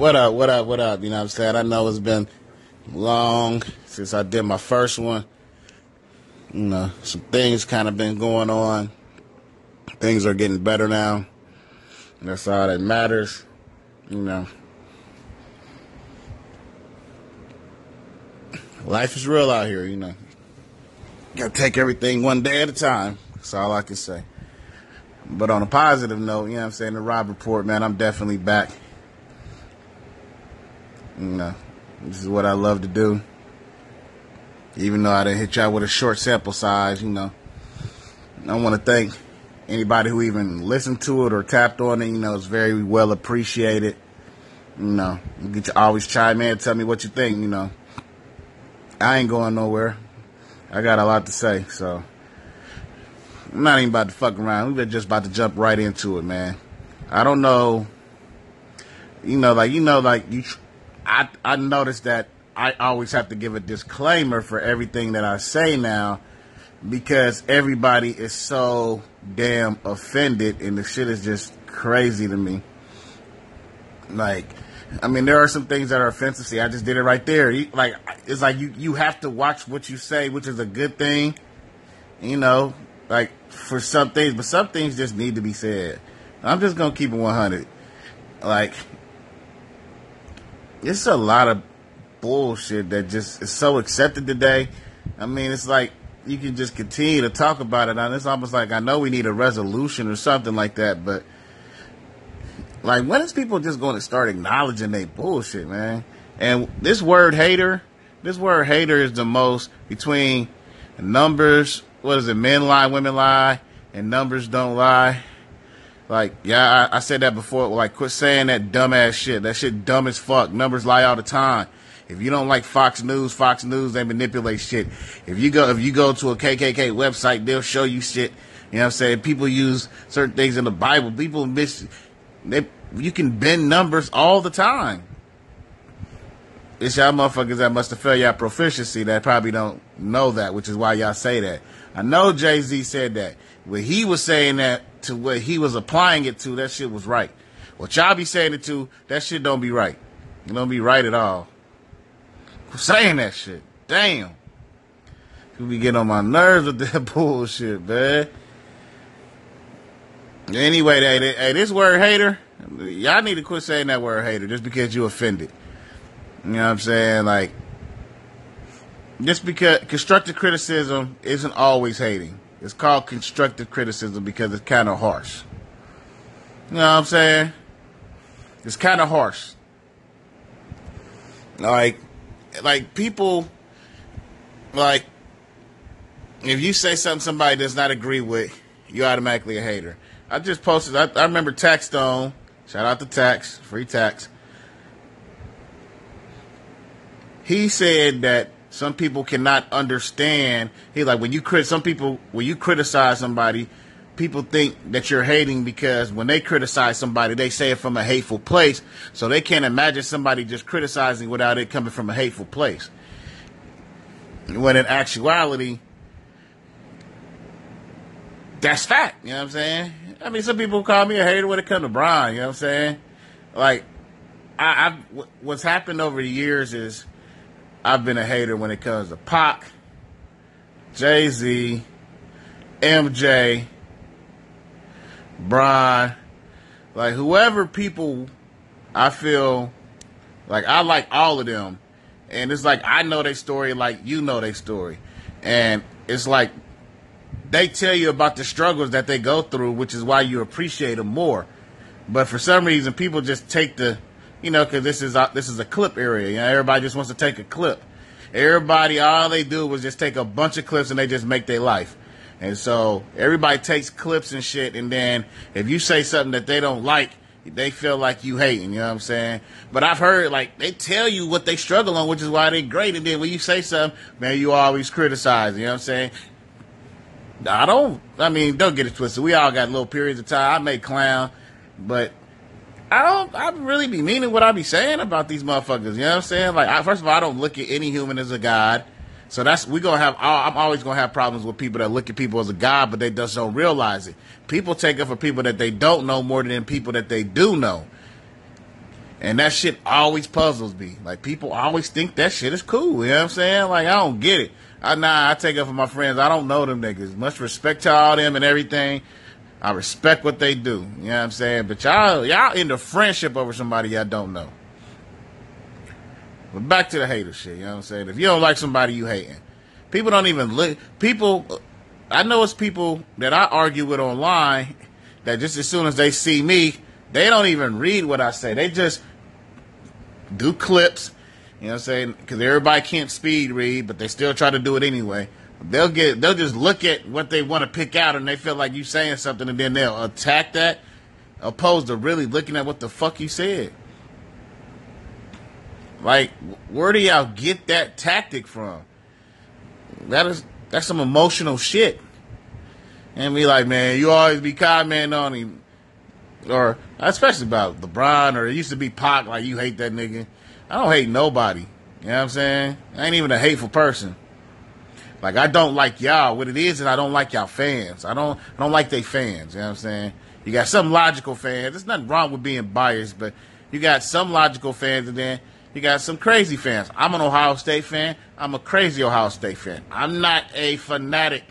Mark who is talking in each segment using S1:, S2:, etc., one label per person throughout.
S1: What up, what up, what up? You know what I'm saying? I know it's been long since I did my first one. You know, some things kind of been going on. Things are getting better now. That's all that matters. You know. Life is real out here, you know. Gotta take everything one day at a time. That's all I can say. But on a positive note, you know what I'm saying, the Rob Report, man, I'm definitely back. You know, this is what I love to do. Even though I didn't hit y'all with a short sample size, you know. I want to thank anybody who even listened to it or tapped on it. You know, it's very well appreciated. You know, you get to always chime in, tell me what you think. You know, I ain't going nowhere. I got a lot to say, so I'm not even about to fuck around. We're just about to jump right into it, man. I don't know. You know, like you know, like you. I I noticed that I always have to give a disclaimer for everything that I say now because everybody is so damn offended and the shit is just crazy to me. Like, I mean, there are some things that are offensive. See, I just did it right there. Like, it's like you, you have to watch what you say, which is a good thing, you know, like for some things, but some things just need to be said. I'm just to keep it 100. Like, it's a lot of bullshit that just is so accepted today. I mean, it's like you can just continue to talk about it, and it's almost like I know we need a resolution or something like that, but like when is people just going to start acknowledging they bullshit, man? And this word hater, this word hater is the most between numbers. What is it? Men lie, women lie, and numbers don't lie. Like, yeah, I, I said that before. Like, quit saying that dumbass shit. That shit dumb as fuck. Numbers lie all the time. If you don't like Fox News, Fox News they manipulate shit. If you go if you go to a KKK website, they'll show you shit. You know what I'm saying? People use certain things in the Bible. People miss they you can bend numbers all the time. It's y'all motherfuckers that must have failed y'all proficiency that probably don't know that, which is why y'all say that. I know Jay Z said that. When he was saying that to what he was applying it to, that shit was right. What y'all be saying it to, that shit don't be right. It don't be right at all saying that shit. Damn. You be getting on my nerves with that bullshit, man. Anyway, hey, hey, this word hater, y'all need to quit saying that word hater just because you offended. You know what I'm saying? Like, just because constructive criticism isn't always hating. It's called constructive criticism because it's kind of harsh. You know what I'm saying? It's kind of harsh. Like, like people like if you say something somebody does not agree with, you automatically a hater. I just posted. I, I remember Taxstone. Shout out to Tax, free tax. He said that some people cannot understand. He like when you crit some people when you criticize somebody, people think that you're hating because when they criticize somebody, they say it from a hateful place. So they can't imagine somebody just criticizing without it coming from a hateful place. When in actuality, that's fact. You know what I'm saying? I mean, some people call me a hater when it comes to Brian. You know what I'm saying? Like, I, I've, what's happened over the years is I've been a hater when it comes to Pac, Jay Z, MJ, Brian, like whoever people I feel like I like all of them. And it's like I know their story like you know their story. And it's like they tell you about the struggles that they go through, which is why you appreciate them more. But for some reason, people just take the, you know, because this is a, this is a clip area. You know, everybody just wants to take a clip. Everybody, all they do was just take a bunch of clips and they just make their life. And so everybody takes clips and shit, and then if you say something that they don't like, they feel like you hating, you know what I'm saying? But I've heard like they tell you what they struggle on, which is why they great, and then when you say something, man, you always criticize, you know what I'm saying? I don't I mean, don't get it twisted. We all got little periods of time. I may clown, but I don't I really be meaning what I be saying about these motherfuckers, you know what I'm saying? Like I, first of all, I don't look at any human as a god. So that's we gonna have. I'm always gonna have problems with people that look at people as a god, but they just don't realize it. People take it for people that they don't know more than people that they do know. And that shit always puzzles me. Like people always think that shit is cool. You know what I'm saying? Like I don't get it. I nah, I take it for my friends. I don't know them niggas. Much respect to all them and everything. I respect what they do. You know what I'm saying? But y'all y'all into friendship over somebody y'all don't know. But back to the hater shit, you know what I'm saying? If you don't like somebody you hating. People don't even look people I know it's people that I argue with online that just as soon as they see me, they don't even read what I say. They just do clips, you know what I'm saying? Because everybody can't speed read, but they still try to do it anyway. They'll get, they'll just look at what they want to pick out, and they feel like you saying something, and then they'll attack that, opposed to really looking at what the fuck you said. Like, where do y'all get that tactic from? That is that's some emotional shit. And be like, man, you always be commenting on him, or especially about LeBron, or it used to be Pac, like you hate that nigga. I don't hate nobody. You know what I'm saying? I ain't even a hateful person. Like I don't like y'all. What it is is I don't like y'all fans. I don't I don't like they fans. You know what I'm saying? You got some logical fans. There's nothing wrong with being biased, but you got some logical fans and then you got some crazy fans. I'm an Ohio State fan. I'm a crazy Ohio State fan. I'm not a fanatic.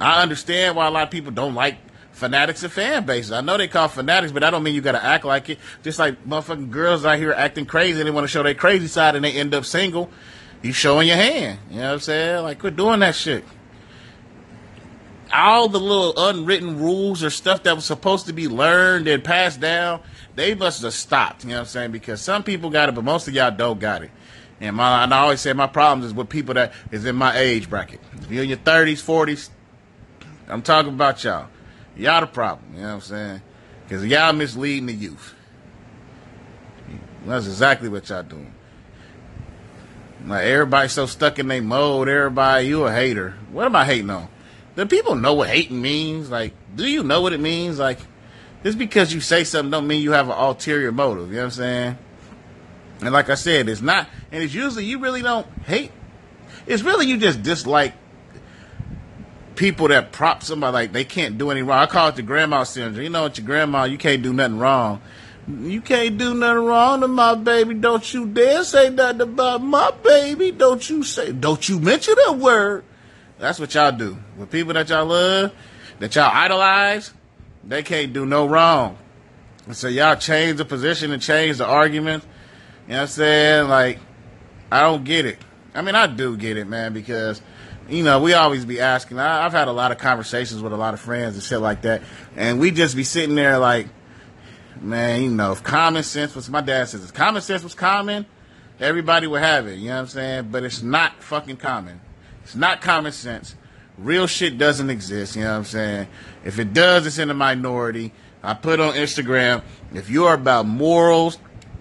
S1: I understand why a lot of people don't like fanatics and fan bases. I know they call fanatics, but I don't mean you got to act like it. Just like motherfucking girls out here acting crazy, they want to show their crazy side, and they end up single. You showing your hand. You know what I'm saying? Like, quit doing that shit. All the little unwritten rules or stuff that was supposed to be learned and passed down, they must have stopped. You know what I'm saying? Because some people got it, but most of y'all don't got it. And my, and I always say my problems is with people that is in my age bracket. If you're in your 30s, 40s, I'm talking about y'all. Y'all the problem. You know what I'm saying? Because y'all misleading the youth. That's exactly what y'all doing. Like everybody's so stuck in their mode. Everybody, you a hater. What am I hating on? Do people know what hating means? Like, do you know what it means? Like, just because you say something don't mean you have an ulterior motive. You know what I'm saying? And like I said, it's not, and it's usually you really don't hate. It's really you just dislike people that prop somebody like they can't do any wrong. I call it the grandma syndrome. You know, what your grandma, you can't do nothing wrong. You can't do nothing wrong to my baby. Don't you dare say nothing about my baby. Don't you say, don't you mention that word. That's what y'all do. With people that y'all love, that y'all idolize, they can't do no wrong. And so y'all change the position and change the argument. You know what I'm saying? Like, I don't get it. I mean, I do get it, man, because you know, we always be asking. I, have had a lot of conversations with a lot of friends and shit like that, and we just be sitting there like, man, you know, if common sense was, my dad says, if common sense was common, everybody would have it. You know what I'm saying? But it's not fucking common. It's not common sense. Real shit doesn't exist. You know what I'm saying? If it does, it's in the minority. I put on Instagram, if you're about morals,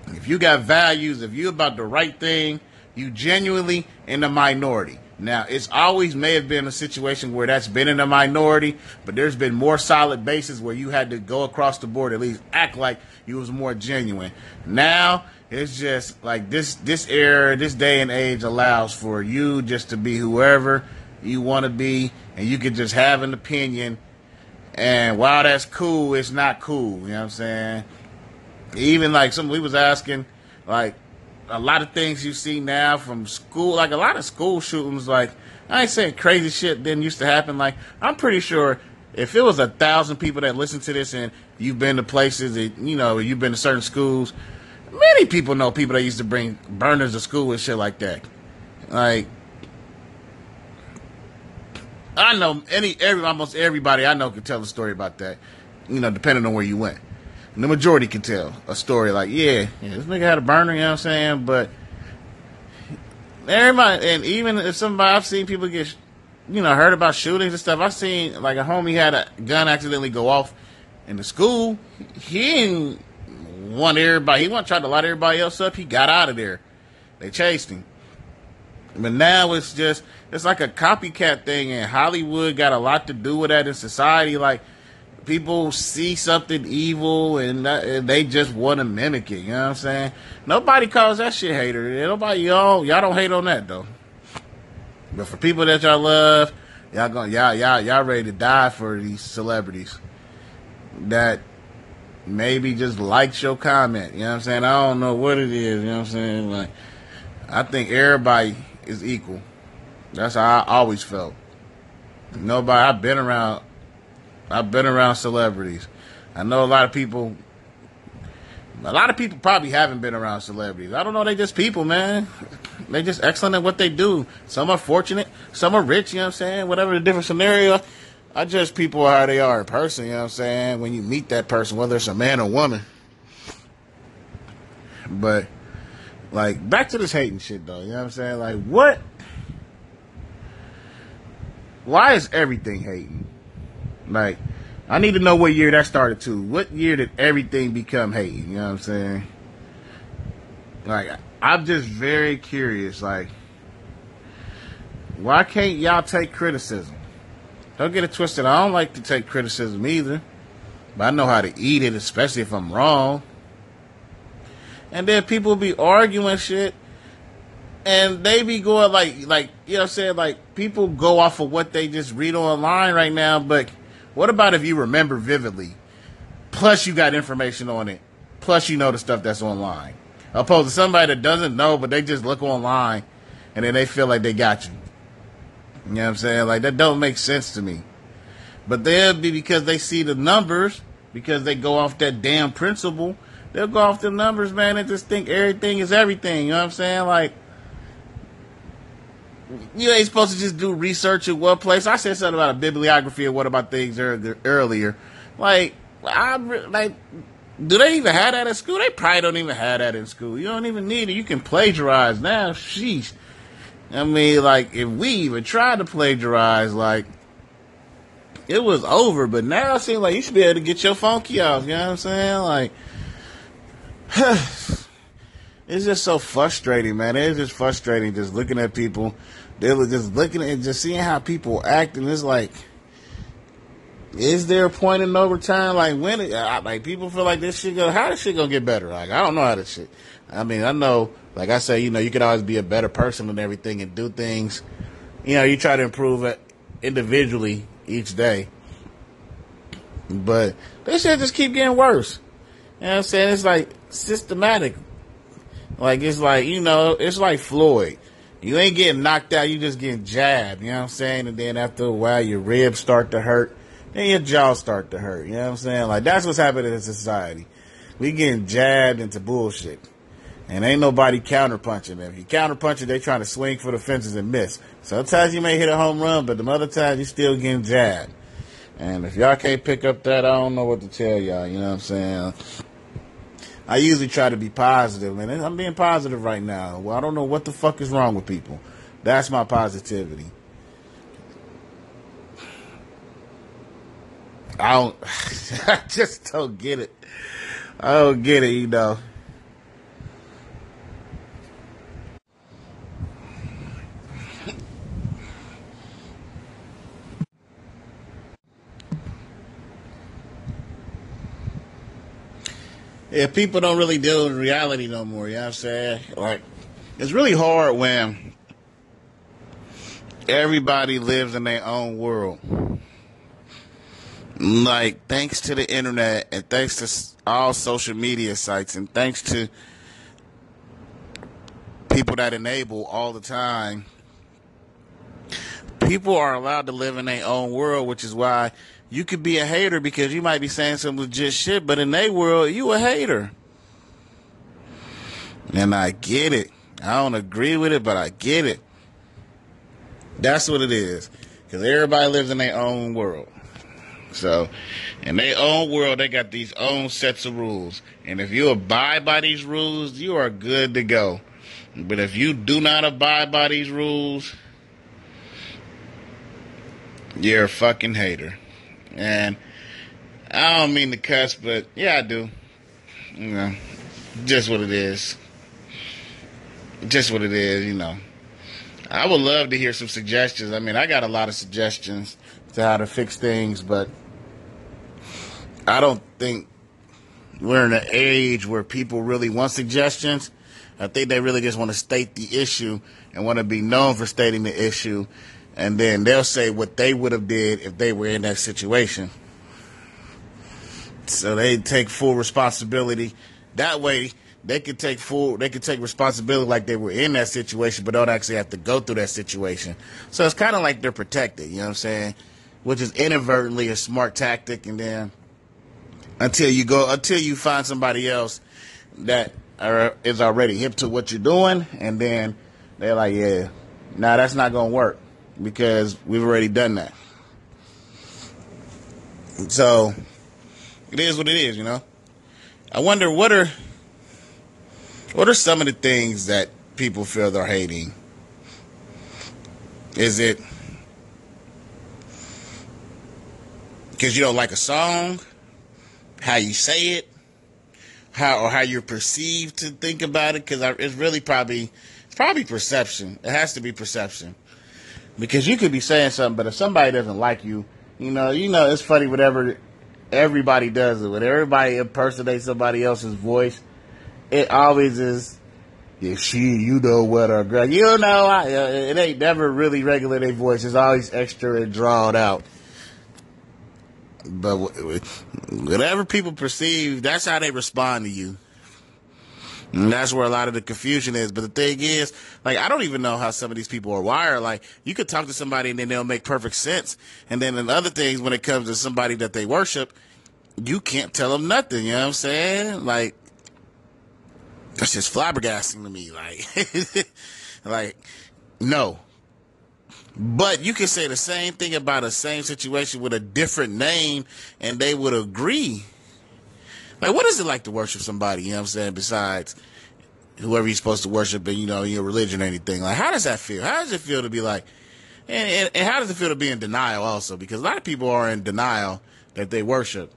S1: if you got values, if you're about the right thing, you genuinely in the minority. Now, it's always may have been a situation where that's been in a minority, but there's been more solid bases where you had to go across the board, at least act like you was more genuine. Now, it's just like this this era, this day and age allows for you just to be whoever you want to be, and you can just have an opinion. And while that's cool, it's not cool. You know what I'm saying? Even like somebody was asking, like, a lot of things you see now from school, like a lot of school shootings, like I ain't saying crazy shit didn't used to happen. Like I'm pretty sure if it was a thousand people that listen to this and you've been to places that you know you've been to certain schools, many people know people that used to bring burners to school and shit like that. Like I know any every almost everybody I know can tell a story about that. You know, depending on where you went the majority can tell a story like, yeah, yeah, this nigga had a burner, you know what I'm saying? But everybody, and even if somebody, I've seen people get, you know, heard about shootings and stuff. I've seen, like, a homie had a gun accidentally go off in the school. He didn't want everybody, he want to try to light everybody else up. He got out of there. They chased him. But now it's just, it's like a copycat thing, and Hollywood got a lot to do with that in society. Like, people see something evil and, and they just want to mimic it. You know what I'm saying? Nobody calls that shit hater. Nobody y'all y'all don't hate on that though. But for people that y'all love, y'all going y'all y'all y'all ready to die for these celebrities that maybe just likes your comment. You know what I'm saying? I don't know what it is. You know what I'm saying? Like, I think everybody is equal. That's how I always felt. Nobody. I've been around. I've been around celebrities. I know a lot of people. A lot of people probably haven't been around celebrities. I don't know. They just people, man. They just excellent at what they do. Some are fortunate. Some are rich. You know what I'm saying? Whatever the different scenario. I judge people how they are in person, you know what I'm saying? When you meet that person, whether it's a man or woman. But, like, back to this hating shit, though, you know what I'm saying? Like, what? Why is everything hating? Like, I need to know what year that started too. What year did everything become hating? You know what I'm saying? Like, I'm just very curious. Like, why can't y'all take criticism? Don't get it twisted. I don't like to take criticism either. But I know how to eat it, especially if I'm wrong. And then people be arguing shit. And they be going like, like, you know what I'm saying? Like, people go off of what they just read online right now. But what about if you remember vividly? Plus, you got information on it. Plus, you know the stuff that's online. Opposed to somebody that doesn't know, but they just look online and then they feel like they got you. You know what I'm saying? Like that don't make sense to me. But they'll be because they see the numbers, because they go off that damn principle. They'll go off the numbers, man, and just think everything is everything. You know what I'm saying? Like you ain't supposed to just do research at one place. I said something about a bibliography of what about things earlier. Like I'm like do they even have that in school? They probably don't even have that in school. You don't even need it. You can plagiarize now. Sheesh. I mean, like, if we even tried to plagiarize, like, it was over. But now it seems like you should be able to get your funky off. You know what I'm saying? Like, it's just so frustrating, man. It's just frustrating just looking at people. They were just looking at just seeing how people act, and it's like, is there a point in overtime? Like when, it, like people feel like this shit go, how this shit gonna get better? Like I don't know how this shit. I mean, I know like I say, you know, you can always be a better person and everything and do things. You know, you try to improve individually each day. But this shit just keep getting worse. You know what I'm saying? It's like systematic. Like it's like, you know, it's like Floyd. You ain't getting knocked out, you just getting jabbed, you know what I'm saying? And then after a while your ribs start to hurt, then your jaw start to hurt, you know what I'm saying? Like that's what's happening in society. We getting jabbed into bullshit. And ain't nobody counterpunching them. If you counterpunching, they trying to swing for the fences and miss. Sometimes you may hit a home run, but the other times you still getting jabbed. And if y'all can't pick up that, I don't know what to tell y'all. You know what I'm saying? I usually try to be positive, and I'm being positive right now. Well, I don't know what the fuck is wrong with people. That's my positivity. I don't. I just don't get it. I don't get it, you know. Yeah, people don't really deal with reality no more. You know what I'm saying? Like, it's really hard when everybody lives in their own world. Like, thanks to the internet and thanks to all social media sites and thanks to people that enable all the time, people are allowed to live in their own world, which is why you could be a hater because you might be saying some legit shit, but in their world, you a hater. And I get it. I don't agree with it, but I get it. That's what it is. Because everybody lives in their own world. So, in their own world, they got these own sets of rules. And if you abide by these rules, you are good to go. But if you do not abide by these rules, you're a fucking hater. And I don't mean to cuss, but yeah, I do. You know, just what it is. Just what it is, you know. I would love to hear some suggestions. I mean, I got a lot of suggestions to how to fix things, but I don't think we're in an age where people really want suggestions. I think they really just want to state the issue and want to be known for stating the issue and then they'll say what they would have did if they were in that situation. so they take full responsibility. That way, they could take full, they could take responsibility like they were in that situation, but don't actually have to go through that situation. So it's kind of like they're protected. You know what I'm saying? Which is inadvertently a smart tactic, and then until you go, until you find somebody else that are, is already hip to what you're doing, and then they're like, yeah, nah, that's not gonna work because we've already done that. So it is what it is, you know. I wonder what are what are some of the things that people feel they're hating? Is it because you don't like a song, how you say it, how or how you're perceived to think about it? Because it's really probably it's probably perception. It has to be perception because you could be saying something, but if somebody doesn't like you, you know, you know, it's funny. Whatever everybody does it. When everybody impersonates somebody else's voice, it always is. Yeah, she, you know what, or girl, you know, I, uh, it ain't never really regular their voice. Always extra and drawn out. But whatever people perceive, that's how they respond to you. And that's where a lot of the confusion is. But the thing is, like, I don't even know how some of these people are wired. Like, you could talk to somebody and then they'll make perfect sense. And then in other things, when it comes to somebody that they worship, you can't tell them nothing. You know what I'm saying? Like, that's just flabbergasting to me. Like, like, no. But you can say the same thing about a same situation with a different name and they would agree. Like, what is it like to worship somebody, you know what I'm saying, besides whoever you're supposed to worship and, you know, your religion or anything? Like, how does that feel? How does it feel to be like, and, and, and how does it feel to be in denial also? Because a lot of people are in denial that they worship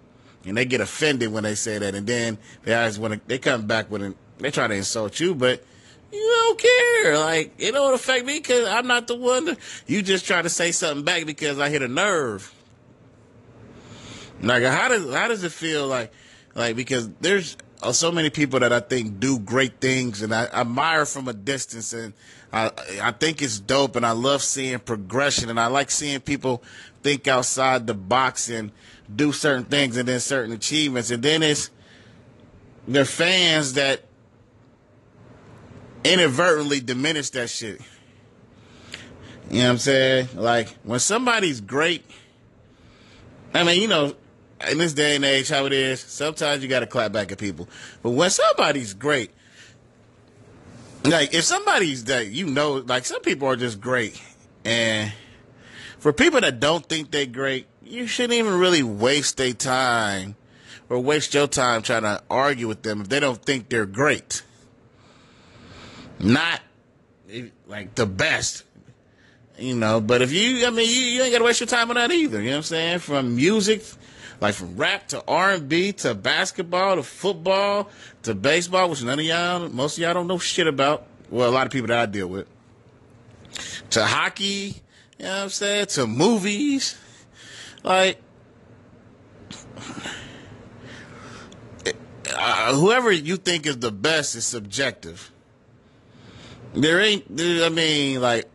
S1: and they get offended when they say that. And then they always want to, they come back with, an, they try to insult you, but you don't care. Like, it don't affect me because I'm not the one. To, you just try to say something back because I hit a nerve. Like, how does, how does it feel like, like, because there's uh, so many people that I think do great things and I admire from a distance and I, I think it's dope and I love seeing progression and I like seeing people think outside the box and do certain things and then certain achievements. And then it's their fans that inadvertently diminish that shit. You know what I'm saying? Like when somebody's great, I mean, you know, in this day and age, how it is, sometimes you got to clap back at people. But when somebody's great, like if somebody's that you know, like some people are just great, and for people that don't think they're great, you shouldn't even really waste their time or waste your time trying to argue with them if they don't think they're great. Not like the best, you know. But if you, I mean, you, you ain't got to waste your time on that either. You know what I'm saying? From music like from rap to R&B to basketball to football to baseball, which none of y'all, most of y'all don't know shit about. Well, a lot of people that I deal with. To hockey, you know what I'm saying? To movies. Like, uh, whoever you think is the best is subjective. There ain't, I mean, like,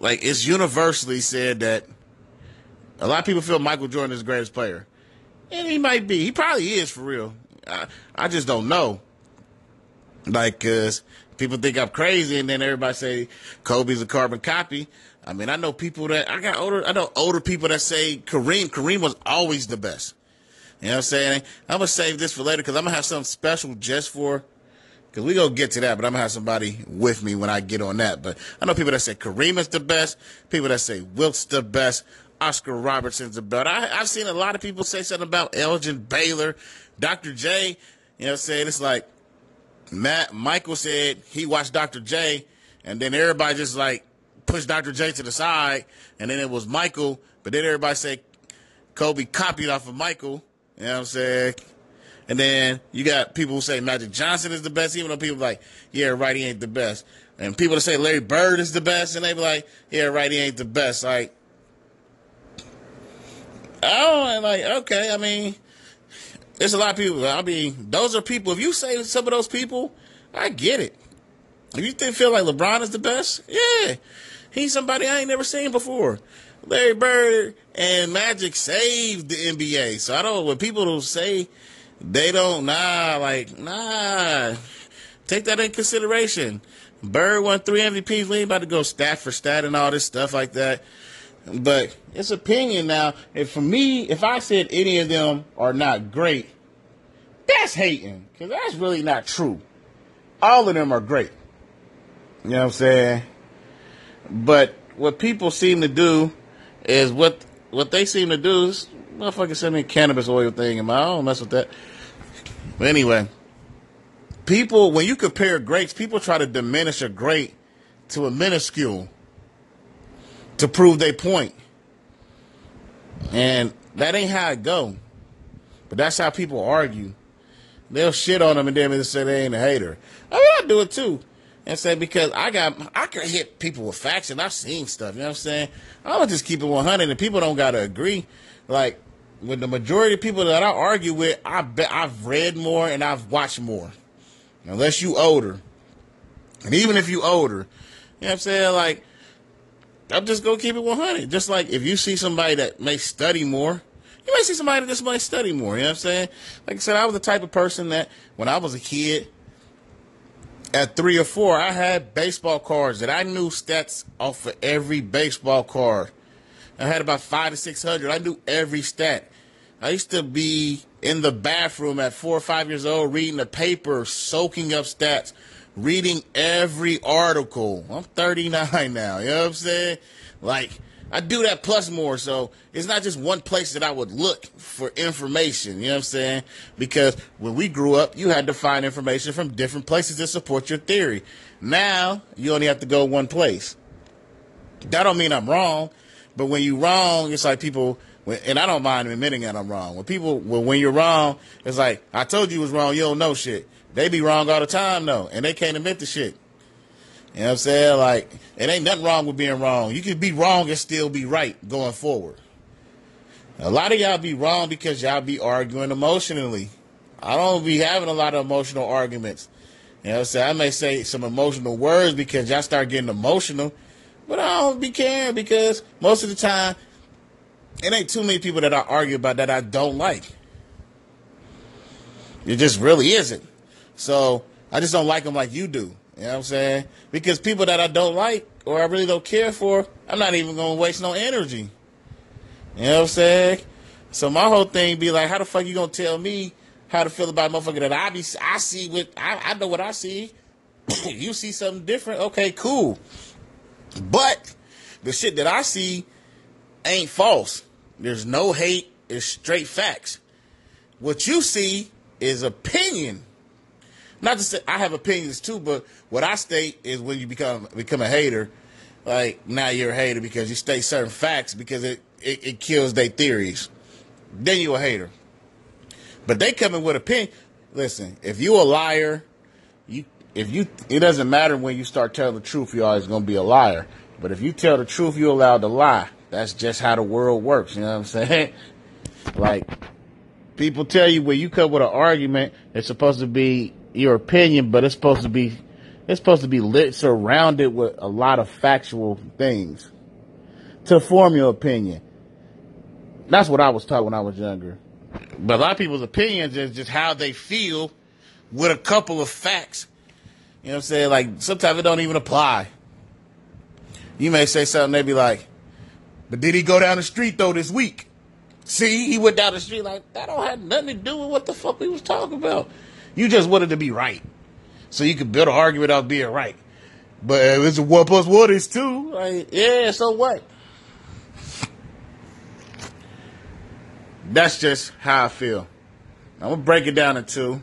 S1: like it's universally said that a lot of people feel Michael Jordan is the greatest player. And he might be. He probably is for real. I, I just don't know. Like, cause people think I'm crazy and then everybody say Kobe's a carbon copy. I mean, I know people that, I got older, I know older people that say Kareem, Kareem was always the best. You know what I'm saying? I'm to save this for later because I'm to have something special just for, because we to get to that, but I'm to have somebody with me when I get on that. But I know people that say Kareem is the best, people that say Wilt's the best. Oscar Robertson's about. I, have seen a lot of people say something about Elgin Baylor, Dr. J. You know what I'm saying? It's like Matt Michael said he watched Dr. J, and then everybody just like pushed Dr. J to the side, and then it was Michael, but then everybody said Kobe copied off of Michael. You know what I'm saying? And then you got people who say Magic Johnson is the best, even though people like, yeah, right, he ain't the best. And people that say Larry Bird is the best, and they be like, yeah, right, he ain't the best. Like, Oh, like okay. I mean, there's a lot of people. I mean, those are people. If you say some of those people, I get it. If you think, feel like LeBron is the best, yeah, he's somebody I ain't never seen before. Larry Bird and Magic saved the NBA. So I don't when people say they don't nah like nah take that in consideration. Bird won three MVPs. We ain't about to go stat for stat and all this stuff like that. But it's opinion now. If for me, if I said any of them are not great, that's hating because that's really not true. All of them are great. You know what I'm saying? But what people seem to do is what what they seem to do is motherfucker send me a cannabis oil thing and I don't mess with that. But anyway, people when you compare greats, people try to diminish a great to a minuscule to prove their point. And that ain't how it go. But that's how people argue. They'll shit on them and then say they ain't a hater. Oh, I mean, I do it too. And say because I got I can hit people with facts and I've seen stuff. You know what I'm saying? I'm gonna just keep it 100 and people don't gotta agree. Like with the majority of people that I argue with, I bet I've read more and I've watched more. Unless you older, and even if you older, you know what I'm saying? Like I'm just gonna keep it 100. Just like if you see somebody that may study more, you may see somebody that just might study more. You know what I'm saying? Like I said, I was the type of person that when I was a kid, at three or four, I had baseball cards that I knew stats off of every baseball card. I had about five to six hundred. I knew every stat. I used to be in the bathroom at four or five years old reading the paper, soaking up stats, reading every article. I'm 39 now. You know what I'm saying? Like, I do that plus more. So it's not just one place that I would look for information. You know what I'm saying? Because when we grew up, you had to find information from different places to support your theory. Now you only have to go one place. That don't mean I'm wrong, but when you're wrong, it's like people. And I don't mind admitting that I'm wrong. When people, when you're wrong, it's like I told you it was wrong. You don't know shit. They be wrong all the time though, and they can't admit the shit. You know what I'm saying? Like, it ain't nothing wrong with being wrong. You can be wrong and still be right going forward. A lot of y'all be wrong because y'all be arguing emotionally. I don't be having a lot of emotional arguments. You know what I'm saying? I may say some emotional words because y'all start getting emotional, but I don't be caring because most of the time, it ain't too many people that I argue about that I don't like. It just really isn't. So I just don't like them like you do. You know what I'm saying? Because people that I don't like or I really don't care for, I'm not even gonna waste no energy. You know what I'm saying? So my whole thing be like, how the fuck you gonna tell me how to feel about a motherfucker that I be I see with I, I know what I see. you see something different, okay, cool. But the shit that I see ain't false. There's no hate, it's straight facts. What you see is opinion. Not to say I have opinions too, but what I state is when you become become a hater, like now you're a hater because you state certain facts because it it, it kills their theories. Then you're a hater. But they come in with opinion. Listen, if you a liar, you if you it doesn't matter when you start telling the truth, you're always gonna be a liar. But if you tell the truth, you're allowed to lie. That's just how the world works. You know what I'm saying? like people tell you when you come with an argument, it's supposed to be your opinion, but it's supposed to be it's supposed to be lit surrounded with a lot of factual things to form your opinion. That's what I was taught when I was younger. But a lot of people's opinions is just how they feel with a couple of facts. You know what I'm saying? Like sometimes it don't even apply. You may say something, they be like, but did he go down the street though this week? See, he went down the street like that don't have nothing to do with what the fuck we was talking about. You just wanted to be right. So you could build an argument out being right. But if it's a one plus one is two, like, yeah, so what? That's just how I feel. I'm gonna break it down in two.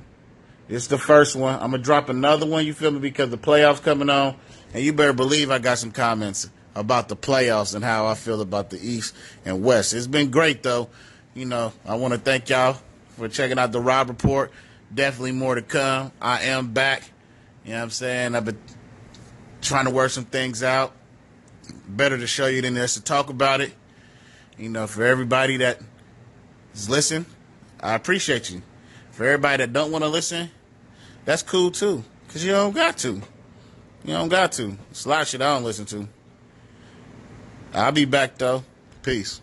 S1: It's the first one. I'm gonna drop another one, you feel me, because the playoffs coming on. And you better believe I got some comments about the playoffs and how I feel about the East and West. It's been great though. You know, I want to thank y'all for checking out the Rob Report. Definitely more to come. I am back. You know what I'm saying? I've been trying to work some things out. Better to show you than just to talk about it. You know, for everybody that is listening, I appreciate you. For everybody that don't want to listen, that's cool too. Cause you don't got to. You don't got to. It's a lot of shit I don't listen to. I'll be back though. Peace.